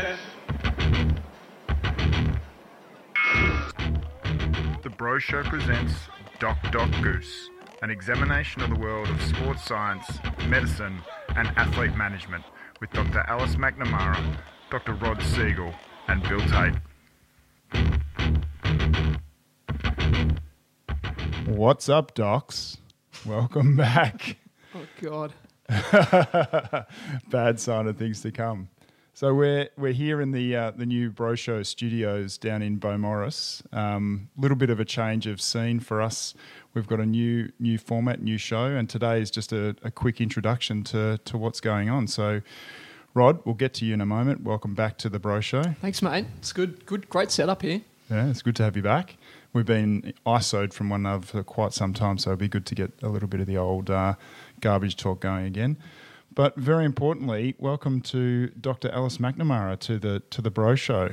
test. The Bro Show presents Doc Doc Goose, an examination of the world of sports science, medicine, and athlete management with Dr. Alice McNamara, Dr. Rod Siegel, and Bill Tate. What's up, docs? Welcome back. Oh God. Bad sign of things to come. So we're we're here in the uh, the new Bro Show studios down in Beaumaris. A um, little bit of a change of scene for us. We've got a new new format, new show, and today is just a, a quick introduction to to what's going on. So. Rod, we'll get to you in a moment. Welcome back to the Bro Show. Thanks, mate. It's good. Good. Great setup here. Yeah, it's good to have you back. We've been ISO'd from one another for quite some time, so it'd be good to get a little bit of the old uh, garbage talk going again. But very importantly, welcome to Dr. Alice McNamara to the to the Bro Show.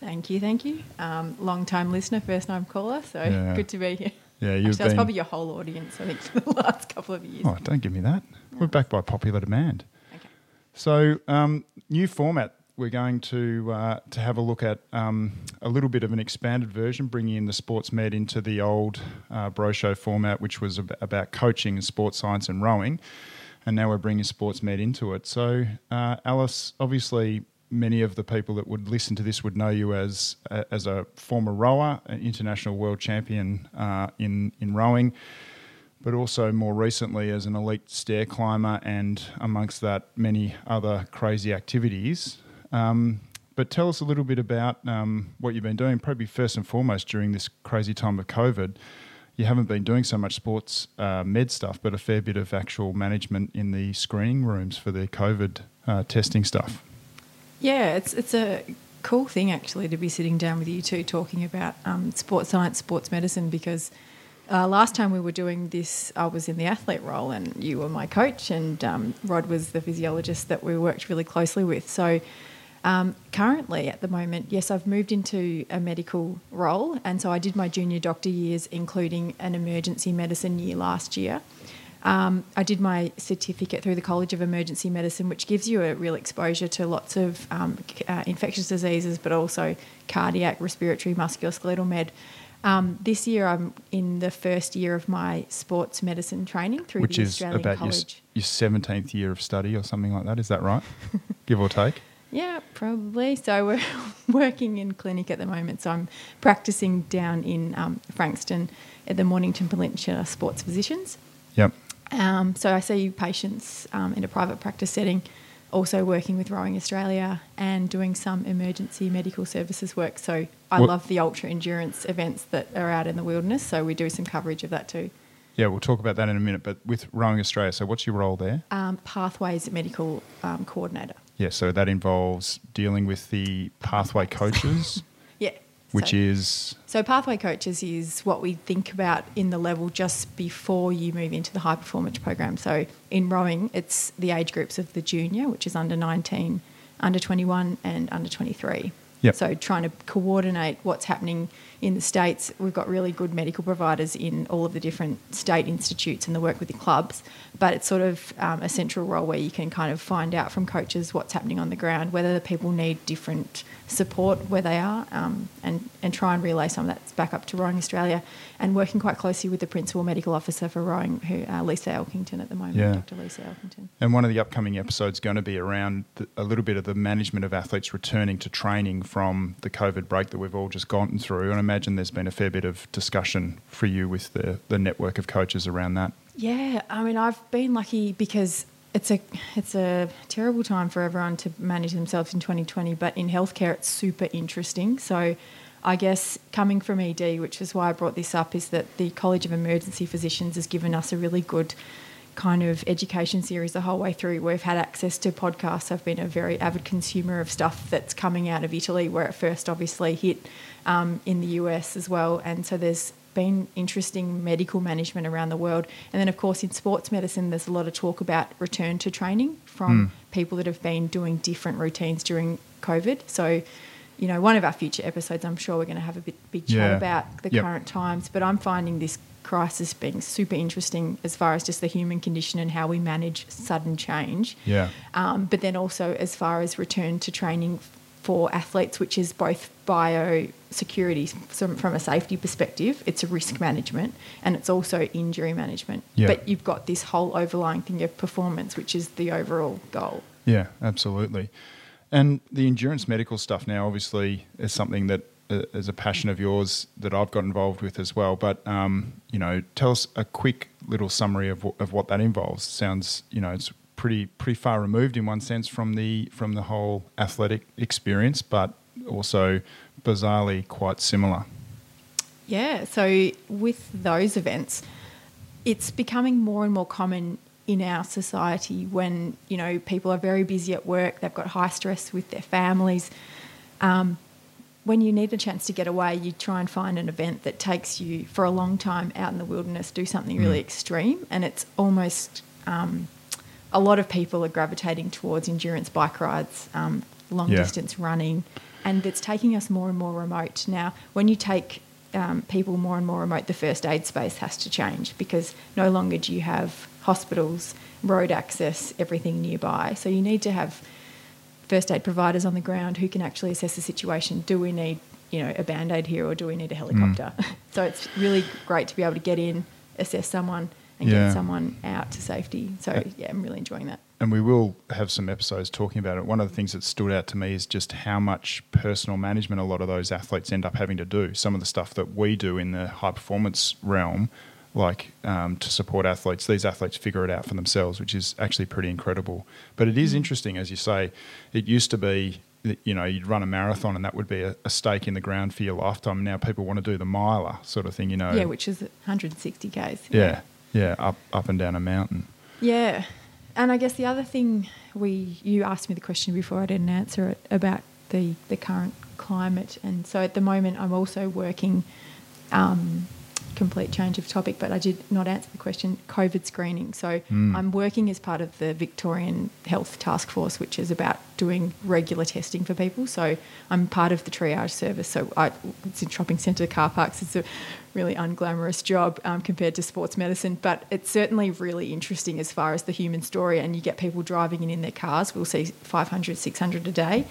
Thank you, thank you. Um, long time listener, first time caller, so Yeah. good to be here. Yeah, you've Actually, that's been. probably your whole audience, I think, for the last couple of years. oh, don't give me that. We're back by popular demand. Okay. So, um, new format. We're going to uh, to have a look at um, a little bit of an expanded version, bringing in the sports med into the old uh, Bro Show format, which was ab- about coaching and sports science and rowing, and now we're bringing sports med into it. So, uh, Alice, obviously, many of the people that would listen to this would know you as a, as a former rower, an international world champion uh, in in rowing but also more recently as an elite stair climber, and amongst that, many other crazy activities. Um, but tell us a little bit about um, what you've been doing, probably first and foremost during this crazy time of COVID. You haven't been doing so much sports uh, med stuff, but a fair bit of actual management in the screening rooms for the COVID uh, testing stuff. Yeah, it's it's a cool thing actually to be sitting down with you two talking about um, sports science, sports medicine, because uh, last time we were doing this, I was in the athlete role, and you were my coach, and um, Rod was the physiologist that we worked really closely with. So. Um, currently, at the moment, yes, I've moved into a medical role, and so I did my junior doctor years, including an emergency medicine year last year. Um, I did my certificate through the College of Emergency Medicine, which gives you a real exposure to lots of um, uh, infectious diseases, but also cardiac, respiratory, musculoskeletal med. Um, this year, I'm in the first year of my sports medicine training through Which the is Australian about your, College. your 17th year of study or something like that. Is that right? Give or take? Yeah, probably. So we're working in clinic at the moment. So I'm practicing down in um, Frankston at the Mornington Peninsula Sports Physicians. Yep. Um, so I see patients um, in a private practice setting, also working with Rowing Australia and doing some emergency medical services work. So I What- love the ultra endurance events that are out in the wilderness. So we do some coverage of that too. Yeah, we'll talk about that in a minute. But with Rowing Australia, so what's your role there? Um, Pathways medical um, coordinator. Yeah, so that involves dealing with the pathway coaches, Yeah. which so, is so pathway coaches is what we think about in the level just before you move into the high performance program. So in rowing, it's the age groups of the junior, which is under 19, under 21, and under 23. Yep. So trying to coordinate what's happening in the states. We've got really good medical providers in all of the different state institutes and the work with the clubs, but it's sort of um, a central role where you can kind of find out from coaches what's happening on the ground, whether the people need different support where they are, um, and and try and relay some of that back up to Rowing Australia, and working quite closely with the principal medical officer for Rowing, who uh, Lisa Elkington at the moment, Yeah. Dr. Lisa Elkington. and one of the upcoming episodes going to be around the, a little bit of the management of athletes returning to training from the COVID break that we've all just gone through. And imagine there's been a fair bit of discussion for you with the, the network of coaches around that. Yeah, I mean, I've been lucky because it's a it's a terrible time for everyone to manage themselves in 2020, but in healthcare, it's super interesting. So, I guess coming from ED, which is why I brought this up, is that the College of Emergency Physicians has given us a really good kind of education series the whole way through. We've had access to podcasts. I've been a very avid consumer of stuff that's coming out of Italy, where it first obviously hit um, in the US as well. And so there's been interesting medical management around the world. And then, of course, in sports medicine, there's a lot of talk about return to training from people that have been doing different routines during COVID. So, you know, one of our future episodes, I'm sure we're going to have a bit, big chat Yeah. about the Yep. current times. But I'm finding this crisis being super interesting as far as just the human condition and how we manage sudden change. Yeah. Um, but then also as far as return to training for athletes, which is both biosecurity from, from a safety perspective, it's a risk management, and it's also injury management. Yeah. But you've got this whole overlying thing of performance, which is the overall goal. Yeah, absolutely. And the endurance medical stuff now, obviously, is something that uh, is a passion of yours that I've got involved with as well. But um, you know, tell us a quick little summary of of what that involves. Sounds, you know, it's pretty pretty far removed in one sense from the from the whole athletic experience, but also bizarrely quite similar. Yeah, so with those events, it's becoming more and more common in our society when you know people are very busy at work, they've got high stress with their families. Um, when you need a chance to get away, you try and find an event that takes you for a long time out in the wilderness, do something really extreme, and it's almost um, a lot of people are gravitating towards endurance bike rides, um, long Yeah. distance running, and it's taking us more and more remote. Now, when you take um, people more and more remote, the first aid space has to change because no longer do you have hospitals, road access, everything nearby. So you need to have first aid providers on the ground who can actually assess the situation. Do we need, you know, a band aid here or do we need a helicopter? so it's really great to be able to get in, assess someone, and Yeah. get someone out to safety. So yeah, I'm really enjoying that. And we will have some episodes talking about it. One of the things that stood out to me is just how much personal management a lot of those athletes end up having to do. Some of the stuff that we do in the high performance realm, like um, to support athletes, these athletes figure it out for themselves, which is actually pretty incredible. But it is interesting, as you say, it used to be. that, You know, you'd run a marathon and that would be a, a stake in the ground for your lifetime. Now people want to do the miler sort of thing, you know. Yeah, which is 160 k's. yeah, yeah, up up and down a mountain. Yeah, and I guess the other thing we you asked me the question before I didn't answer it about the the current climate, and so at the moment I'm also working. Um, complete change of topic, but I did not answer the question. COVID screening. So Mm. I'm working as part of the Victorian Health Task Force, which is about doing regular testing for people. So I'm part of the triage service. So I, it's in shopping centre car parks. It's a really unglamorous job um, compared to sports medicine, but it's certainly really interesting as far as the human story. And you get people driving in in their cars. We'll see 500, 600 a day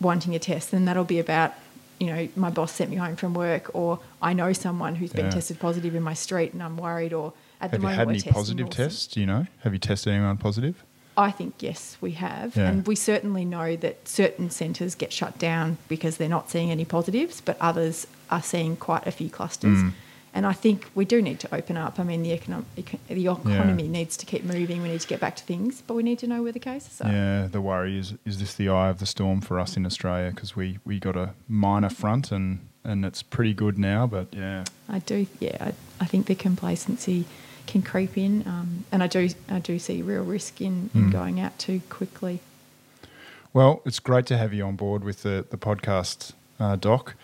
wanting a test, and that'll be about you know my boss sent me home from work, or I know someone who's been Yeah. tested positive in my street, and I'm worried. Or at the Have you moment had any positive tests? Do you know? Have you tested anyone positive? I think yes, we have, Yeah. and we certainly know that certain centres get shut down because they're not seeing any positives, but others are seeing quite a few clusters. Mm. And I think we do need to open up. I mean, the econom- eco- the economy needs to keep moving. We need to get back to things, but we need to know where the cases are. Yeah, the worry is is this the eye of the storm for us in Australia because we, we got a minor front and, and it's pretty good now, but yeah. I do, yeah. I, I think the complacency can creep in, um, and I do, I do see real risk in, in Mm. going out too quickly. Well, it's great to have you on board with the, the podcast, uh, Doc,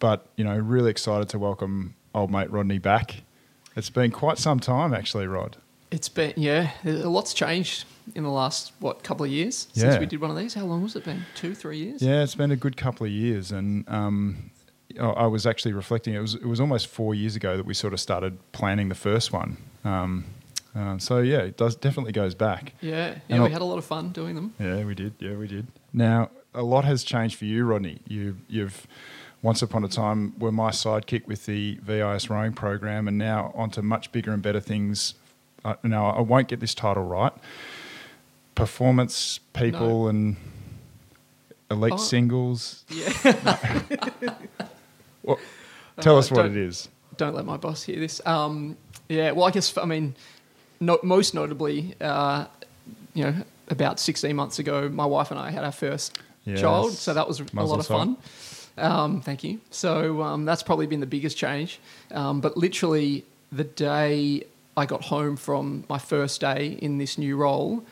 but, you know, really excited to welcome old mate Rodney back. It's been quite some time actually, Rod. It's been yeah, a lot's changed in the last what couple of years Yeah. since we did one of these. How long was it been? Two, three years? Yeah, it's been a good couple of years, and um, I was actually reflecting. It was it was almost four years ago that we sort of started planning the first one. Um, uh, so yeah, it does definitely goes back. yeah, And yeah. We I'll- had a lot of fun doing them. Yeah, we did. Yeah, we did. Now a lot has changed for you, Rodney. You you've once upon a time were my sidekick with the VIS rowing program, and now onto much bigger and better things. Uh, now I won't get this title right. Performance people and elite Oh. singles. Yeah. Well, tell Uh, us what it is. Don't let my boss hear this. Um, yeah. Well, I guess I mean, no, most notably, uh, you know, about 16 months ago, my wife and I had our first Yes. child, so that was a Mazel lot of fun. Um, thank you. So um, that's probably been the biggest change. Um, but literally, the day I got home from my first day in this new role,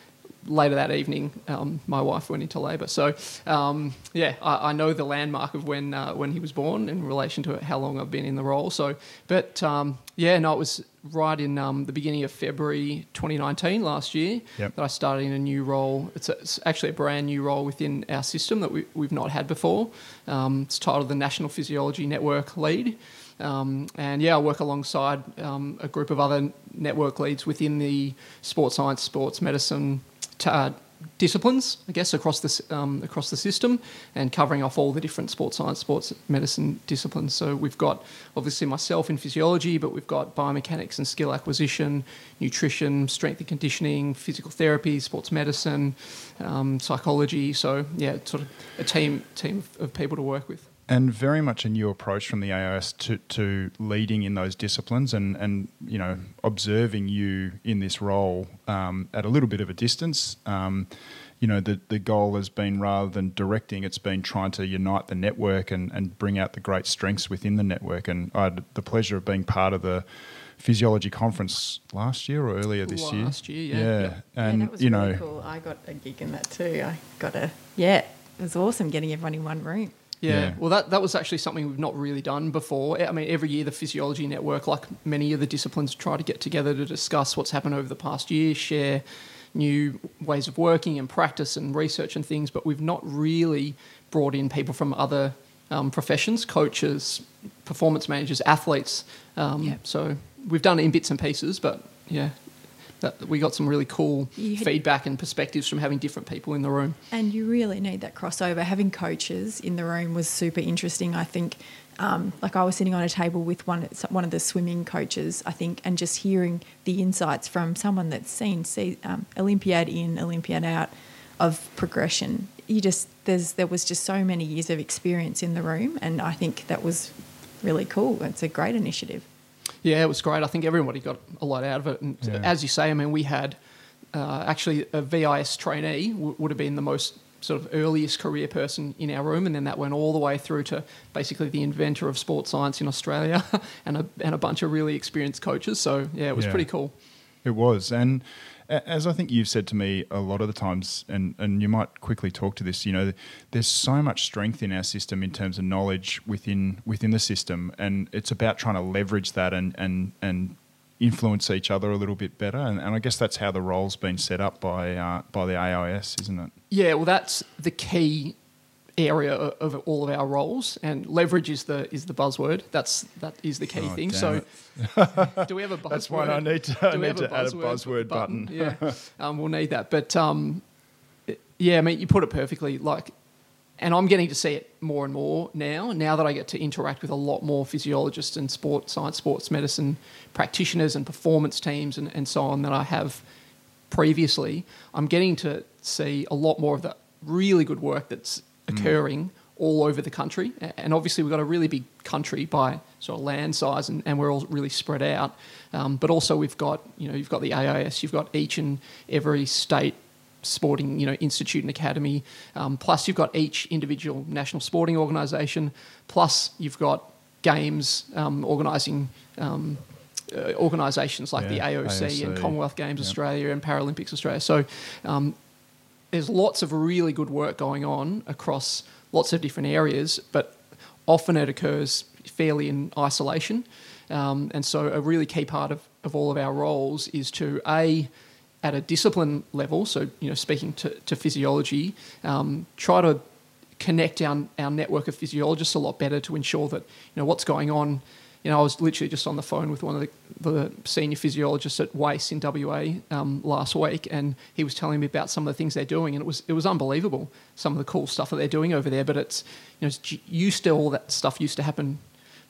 later that evening, um, my wife went into labour. So um, yeah, I, I know the landmark of when uh, when he was born in relation to how long I've been in the role. So, but um, yeah, no, it was right in um, the beginning of February 2019 last year Yep. that I started in a new role. It's, a, it's actually a brand new role within our system that we, we've not had before. Um, it's titled the National Physiology Network Lead. Um, and yeah, I work alongside um, a group of other network leads within the sports science, sports medicine, t- uh, disciplines, I guess, across the um, across the system, and covering off all the different sports science, sports medicine disciplines. So we've got obviously myself in physiology, but we've got biomechanics and skill acquisition, nutrition, strength and conditioning, physical therapy, sports medicine, um, psychology. So yeah, sort of a team team of people to work with. And very much a new approach from the AIS to, to leading in those disciplines and, and, you know, observing you in this role um, at a little bit of a distance. Um, you know, the, the goal has been rather than directing, it's been trying to unite the network and, and bring out the great strengths within the network. And I had the pleasure of being part of the physiology conference last year or earlier this year. Last year, yeah. Yeah. Yep. And, yeah, that was you really know, cool. I got a gig in that too. I got a yeah. It was awesome getting everyone in one room. Yeah. Yeah. well, that, that was actually something we've not really done before. I mean, every year the Physiology Network, like many of the disciplines, try to get together to discuss what's happened over the past year, share new ways of working and practice and research and things, but we've not really brought in people from other um, professions, coaches, performance managers, athletes. Um, Yep. So we've done it in bits and pieces, but yeah, that, we got some really cool You feedback and perspectives from having different people in the room. And you really need that crossover. Having coaches in the room was super interesting. I think, um, like I was sitting on a table with one one of the swimming coaches, I think, and just hearing the insights from someone that's seen see, um, Olympiad in, Olympiad out of progression. You just there's there was just so many years of experience in the room, and I think that was really cool. It's a great initiative. Yeah, it was great. I think everybody got a lot out of it. And Yeah. as you say, I mean, we had uh, actually a VIS trainee w- would have been the most sort of earliest career person in our room, and then that went all the way through to basically the inventor of sports science in Australia, and a and a bunch of really experienced coaches. So yeah, it was Yeah. pretty cool. It was, and as I think you've said to me a lot of the times, and, and you might quickly talk to this. You know, there's so much strength in our system in terms of knowledge within within the system, and it's about trying to leverage that and and and influence each other a little bit better. And, and I guess that's how the role's been set up by uh, by the AIS, isn't it? Yeah, well, that's the key area of all of our roles, and leverage is the is the buzzword. That's that is the key Oh, thing. so, do we have a buzzword? That's why I need to- I need to add a buzzword button. yeah, um, we'll need that. But um, yeah, I mean, you put it perfectly. Like, and I'm getting to see it more and more now. Now that I get to interact with a lot more physiologists and sports science, sports medicine practitioners and performance teams and, and so on than I have previously, I'm getting to see a lot more of the really good work that's occurring all over the country. And obviously, we've got a really big country by sort of land size, and, and we're all really spread out. Um, but also, we've got you know you've got the AIS, you've got each and every state sporting you know institute and academy um, plus you've got each individual national sporting organisation plus you've got games um, organising um, uh, organisations like the Yeah, AOC, and Commonwealth Games. Australia and Paralympics Australia. So um, there's lots of really good work going on across lots of different areas, but often it occurs fairly in isolation. Um, and so a really key part of, of all of our roles is to a at a discipline level, so you know, speaking to, to physiology, um, try to connect our, our network of physiologists a lot better to ensure that you know what's going on. You know, I was literally just on the phone with one of the, the senior physiologists at WAIS in WA um, last week, and he was telling me about some of the things they're doing, and it was it was unbelievable. Some of the cool stuff that they're doing over there, but it's you know, it's used to all that stuff used to happen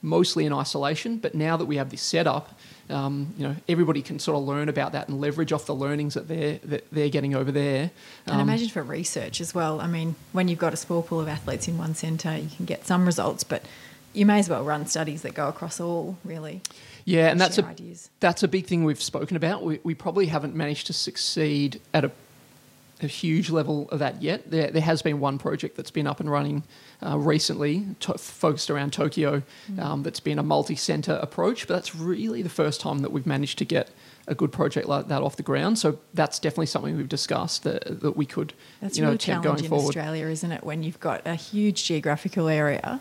mostly in isolation, but now that we have this setup, um, you know, everybody can sort of learn about that and leverage off the learnings that they're that they're getting over there. And Um, imagine for research as well. I mean, when you've got a small pool of athletes in one centre, you can get some results, but you may as well run studies that go across all, really. Yeah, and that's a ideas. that's a big thing we've spoken about. We, we probably haven't managed to succeed at a, a huge level of that yet. There, there has been one project that's been up and running uh, recently, to, focused around Tokyo, um, that's been a multi-center approach. But that's really the first time that we've managed to get a good project like that off the ground. So that's definitely something we've discussed that, that we could, That's you know, attempt challenge going in forward. Australia, isn't it? When you've got a huge geographical area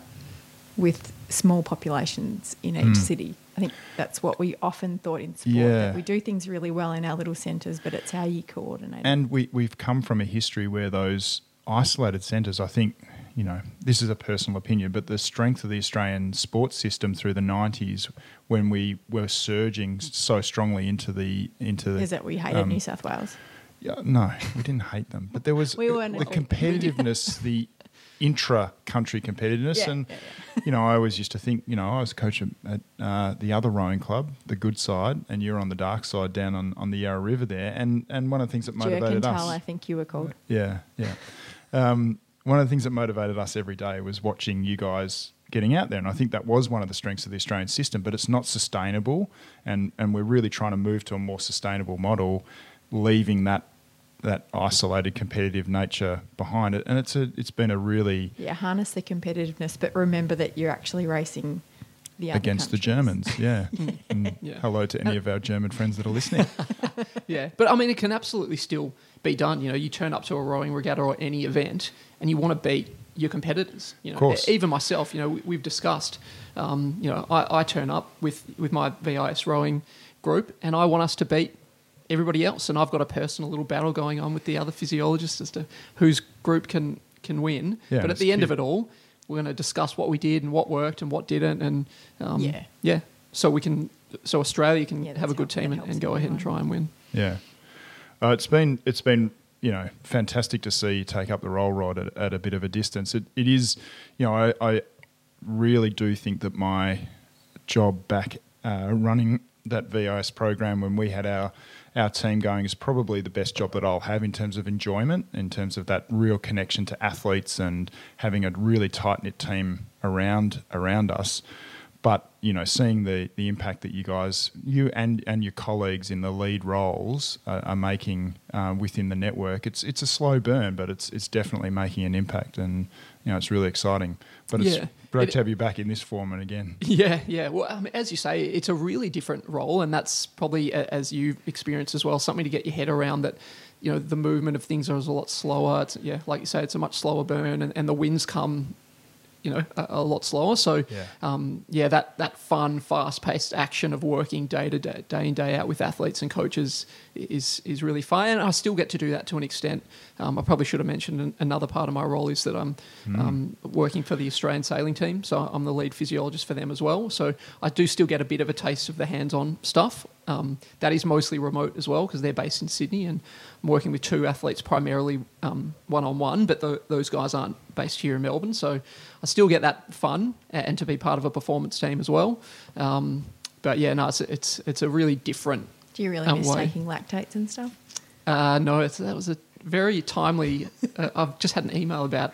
with small populations in each city. I think that's what we often thought in sport. Yeah. That we do things really well in our little centres, but it's how you coordinate. And we, we've come from a history where those isolated centres, I think, you know, this is a personal opinion, but the strength of the Australian sports system through the 90s when we were surging so strongly into the. into the, is that we hated um, New South Wales? Yeah, no, we didn't hate them, but there was We the competitiveness, the intra-country competitiveness, Yeah, and yeah, you know, I always used to think, you know, I was coach at, uh, the other rowing club, the good side, and you're on the dark side down on, on the Yarra River there, and and one of the things that motivated us, Jerkentile, I think you were called. yeah, yeah. Um, one of the things that motivated us every day was watching you guys getting out there, and I think that was one of the strengths of the Australian system. But it's not sustainable, and and we're really trying to move to a more sustainable model, leaving that that isolated competitive nature behind it. And it's a it's been a really Yeah, harness the competitiveness, but remember that you're actually racing the other against the. Germans, yeah. and Yeah. hello to any of our German friends that are listening. Yeah, but I mean, it can absolutely still be done. You know, you turn up to a rowing regatta or any event, and you want to beat your competitors. You know, course. Even myself. You know, we, we've discussed. Um, you know, I, I turn up with with my VIS rowing group, and I want us to beat everybody else. And I've got a personal little battle going on with the other physiologists as to whose group can can win. Yeah, but at the end of it all, we're going to discuss what we did and what worked and what didn't, and um, Yeah. yeah. So we can, so Australia can Yeah, have a good team and, and go ahead and try and win. Yeah, uh, it's been it's been you know fantastic to see you take up the role rod at, at a bit of a distance. It, it is, you know, I, I really do think that my job back uh, running that VIS program when we had our our team going is probably the best job that I'll have in terms of enjoyment, in terms of that real connection to athletes and having a really tight knit team around around us but you know, seeing the the impact that you guys, you and and your colleagues in the lead roles are, are making uh, within the network, it's it's a slow burn, but it's it's definitely making an impact, and you know, it's really exciting. But it's Yeah. Great It- to have you back in this format again. Yeah, yeah. Well, I mean, as you say, it's a really different role, and that's probably, a- as you've experienced as well, something to get your head around. That you know, the movement of things is a lot slower. It's, yeah, like you say, it's a much slower burn, and, and the winds come, you know, a, a lot slower. So, Yeah. um, yeah, that that fun, fast-paced action of working day to day, day in day out with athletes and coaches is is really fun, and I still get to do that to an extent. Um, I probably should have mentioned an, another part of my role is that I'm um, working for the Australian sailing team, so I'm the lead physiologist for them as well. So I do still get a bit of a taste of the hands-on stuff. Um, that is mostly remote as well because they're based in Sydney, and I'm working with two athletes primarily um, one-on-one, but tho- those guys aren't based here in Melbourne, so I still get that fun and to be part of a performance team as well. Um, but yeah, no, it's it's it's a really different Do you really Uh, miss why? taking lactates and stuff? uh, no, it's, that was a very timely. Uh, I've just had an email about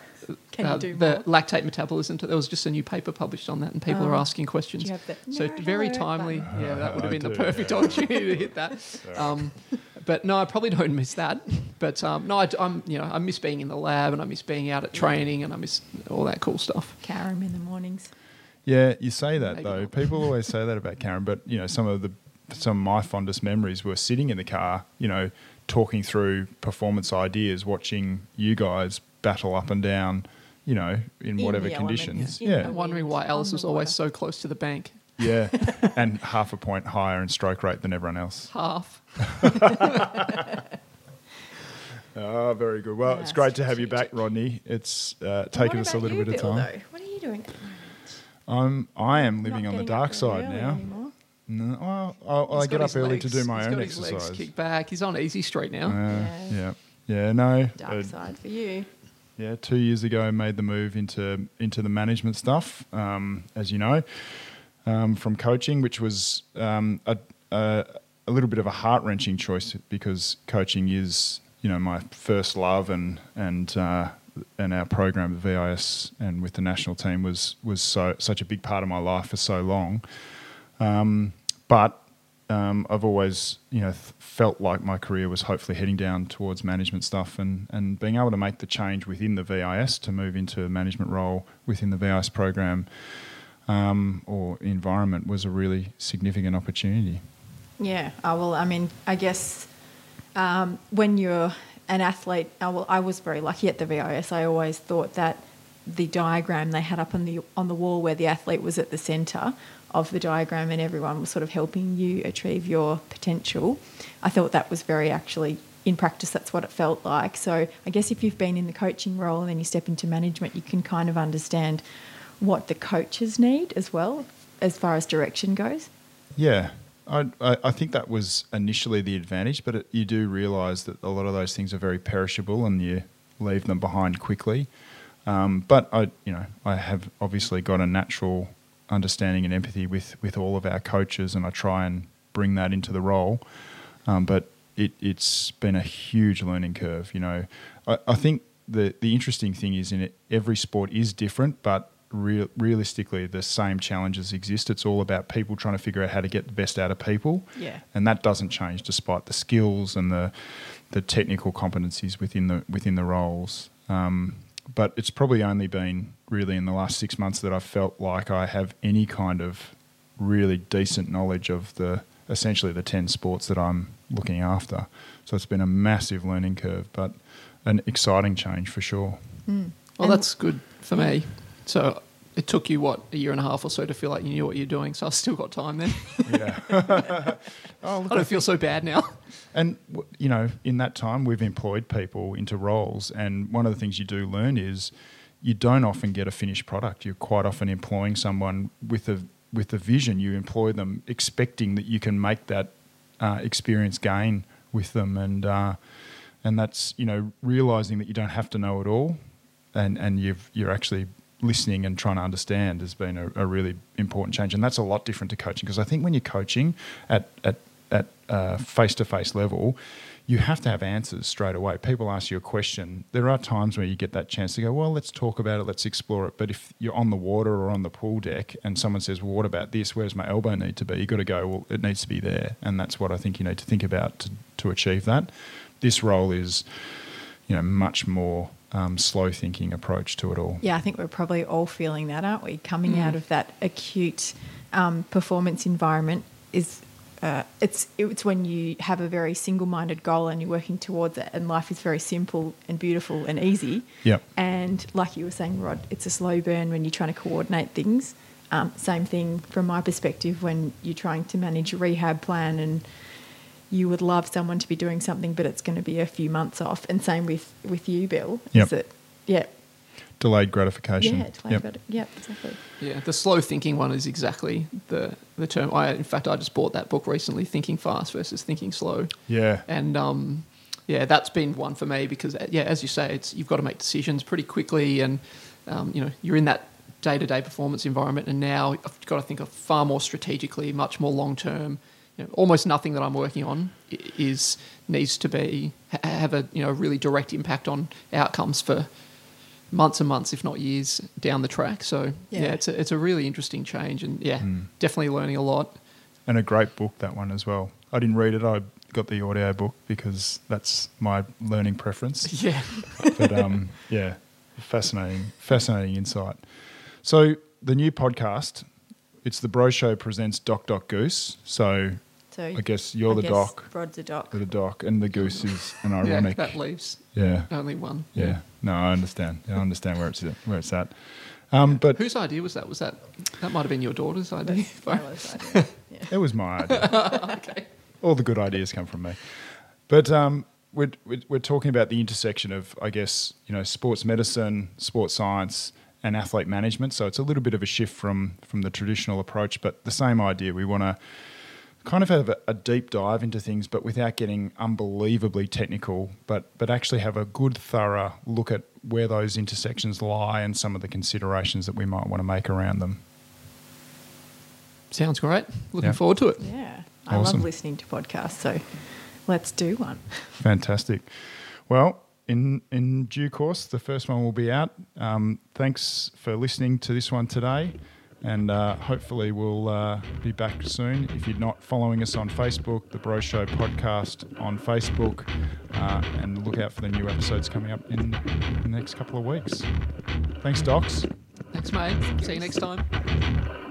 Can you uh, do the more? lactate metabolism. There was just a new paper published on that, and people are Oh. asking questions. Do you have the so very timely. button? Yeah, that would have I been the perfect yeah. opportunity to hit that. Um, but no, I probably don't miss that. But um, no, I, am you know I miss being in the lab and I miss being out at training and I miss all that cool stuff. Karam in the mornings. Yeah, you say that Maybe though. not. People always say that about Karen, but you know, some of the some of my fondest memories were sitting in the car, you know, talking through performance ideas, watching you guys battle up and down, you know, in, In wondering the elements, conditions. in Yeah, the I'm wondering why on Alice was always so close to the bank. yeah, and half a point higher in stroke rate than everyone else. Half. Oh, very good. Well, Yeah, it's great to have you back. Rodney. It's uh, taken us a little you, bit of time. Though? What are you doing? at the moment? I'm I am living on the dark side now. anymore? No, well, I'll, I got get up his early to do my he's own got his legs exercise. kicked back. He's on easy street now. Uh, Yeah. yeah, yeah, no. Dark uh, side for you. Yeah, two years ago, I made the move into into the management stuff, um, as you know, um, from coaching, which was um, a, a a little bit of a heart wrenching choice because coaching is you know my first love, and and uh, and our program at VIS and with the national team was was so such a big part of my life for so long. Um, but um, I've always, you know, th- felt like my career was hopefully heading down towards management stuff, and, and being able to make the change within the VIS to move into a management role within the VIS program um, or environment was a really significant opportunity. Yeah. I will. I mean, I guess um, when you're an athlete, oh, well, I was very lucky at the VIS. I always thought that the diagram they had up on the on the wall where the athlete was at the centre of the diagram and everyone was sort of helping you achieve your potential. I thought that was very actually in practice that's what it felt like. So I guess if you've been in the coaching role and then you step into management, you can kind of understand what the coaches need as well as far as direction goes. Yeah, I, I, think that was initially the advantage, but it, you do realise that a lot of those things are very perishable, and you leave them behind quickly. Um, but I, you know, I have obviously got a natural understanding and empathy with with all of our coaches, and I try and bring that into the role. Um, but it, it's been a huge learning curve. You know, I, I think the the interesting thing is in it, every sport is different, but real, realistically, the same challenges exist. It's all about people trying to figure out how to get the best out of people, Yeah. and that doesn't change despite the skills and the the technical competencies within the within the roles. Um, but it's probably only been really in the last six months that I've felt like I have any kind of really decent knowledge of the essentially the ten sports that I'm looking after. So it's been a massive learning curve, but an exciting change for sure. Mm. Well, And- that's good for me. So it took you what a year and a half or so to feel like you knew what you're doing. So I've still got time then. Yeah. oh, look, I don't feel so bad now. And you know, in that time, we've employed people into roles, and one of the things you do learn is you don't often get a finished product. You're quite often employing someone with a with a vision. You employ them expecting that you can make that uh, experience gain with them, and uh, and that's you know realizing that you don't have to know it all, and and you've you're actually listening and trying to understand has been a, a really important change, and that's a lot different to coaching because I think when you're coaching at at at face to face level, you have to have answers straight away. People ask you a question. There are times where you get that chance to go, well, let's talk about it, let's explore it. But if you're on the water or on the pool deck and someone says, well, what about this? Where's my elbow need to be? You've got to go, well, it needs to be there. And that's what I think you need to think about to, to achieve that. This role is, you know, much more um, slow thinking approach to it all. Yeah, I think we're probably all feeling that, aren't we? Coming Mm. out of that acute um, performance environment is uh, it's it's when you have a very single-minded goal and you're working towards it, and life is very simple and beautiful and easy. Yep. And like you were saying, Rod, it's a slow burn when you're trying to coordinate things. Um, same thing from my perspective when you're trying to manage a rehab plan and you would love someone to be doing something, but it's going to be a few months off. And same with with you, Bill. Yep. Is that yeah, Delayed gratification. yeah, it's like Yep. about it. Yep, exactly. Yeah, the slow thinking one is exactly the the term. I in fact I just bought that book recently, Thinking Fast versus Thinking Slow, Yeah. and um, yeah, that's been one for me because uh, yeah, as you say, it's you've got to make decisions pretty quickly, and um, you know you're in that day to day performance environment, and now I've got to think of far more strategically, much more long term. You know, almost nothing that I'm working on is needs to be have a you know really direct impact on outcomes for months and months, if not years, down the track. So yeah, Yeah. it's a, it's a really interesting change, and yeah, Mm. definitely learning a lot. And a great book, that one as well. I didn't read it. I got the audio book because that's my learning preference. Yeah, But um, yeah, fascinating, fascinating insight. So the new podcast, it's the Bro Show presents Doc Doc Goose. So So I guess you're I the guess doc, Rod's a doc. the doc, and the goose is an ironic. yeah, that leaves Yeah, only one. yeah. No, I understand. I understand where it's at, where it's at. Um, but Whose idea was that? Was that that might have been your daughter's idea? Bella's idea. Yeah. it was my idea. okay. all the good ideas come from me. But um, we're, we're, we're talking about the intersection of, I guess, you know, sports medicine, sports science, and athlete management. So it's a little bit of a shift from from the traditional approach, but the same idea. We want to kind of have a, a deep dive into things, but without getting unbelievably technical, but but actually have a good, thorough look at where those intersections lie and some of the considerations that we might want to make around them. Sounds great. Looking Yeah. forward to it. Yeah. I Awesome. love listening to podcasts, so let's do one. Fantastic. Well, in in due course, the first one will be out. Um, thanks for listening to this one today, and uh, hopefully we'll uh, be back soon. If you're not following us on Facebook, the Bro Show podcast on Facebook, uh, and look out for the new episodes coming up in the next couple of weeks. Thanks, Docs. Thanks, mate. See you next time.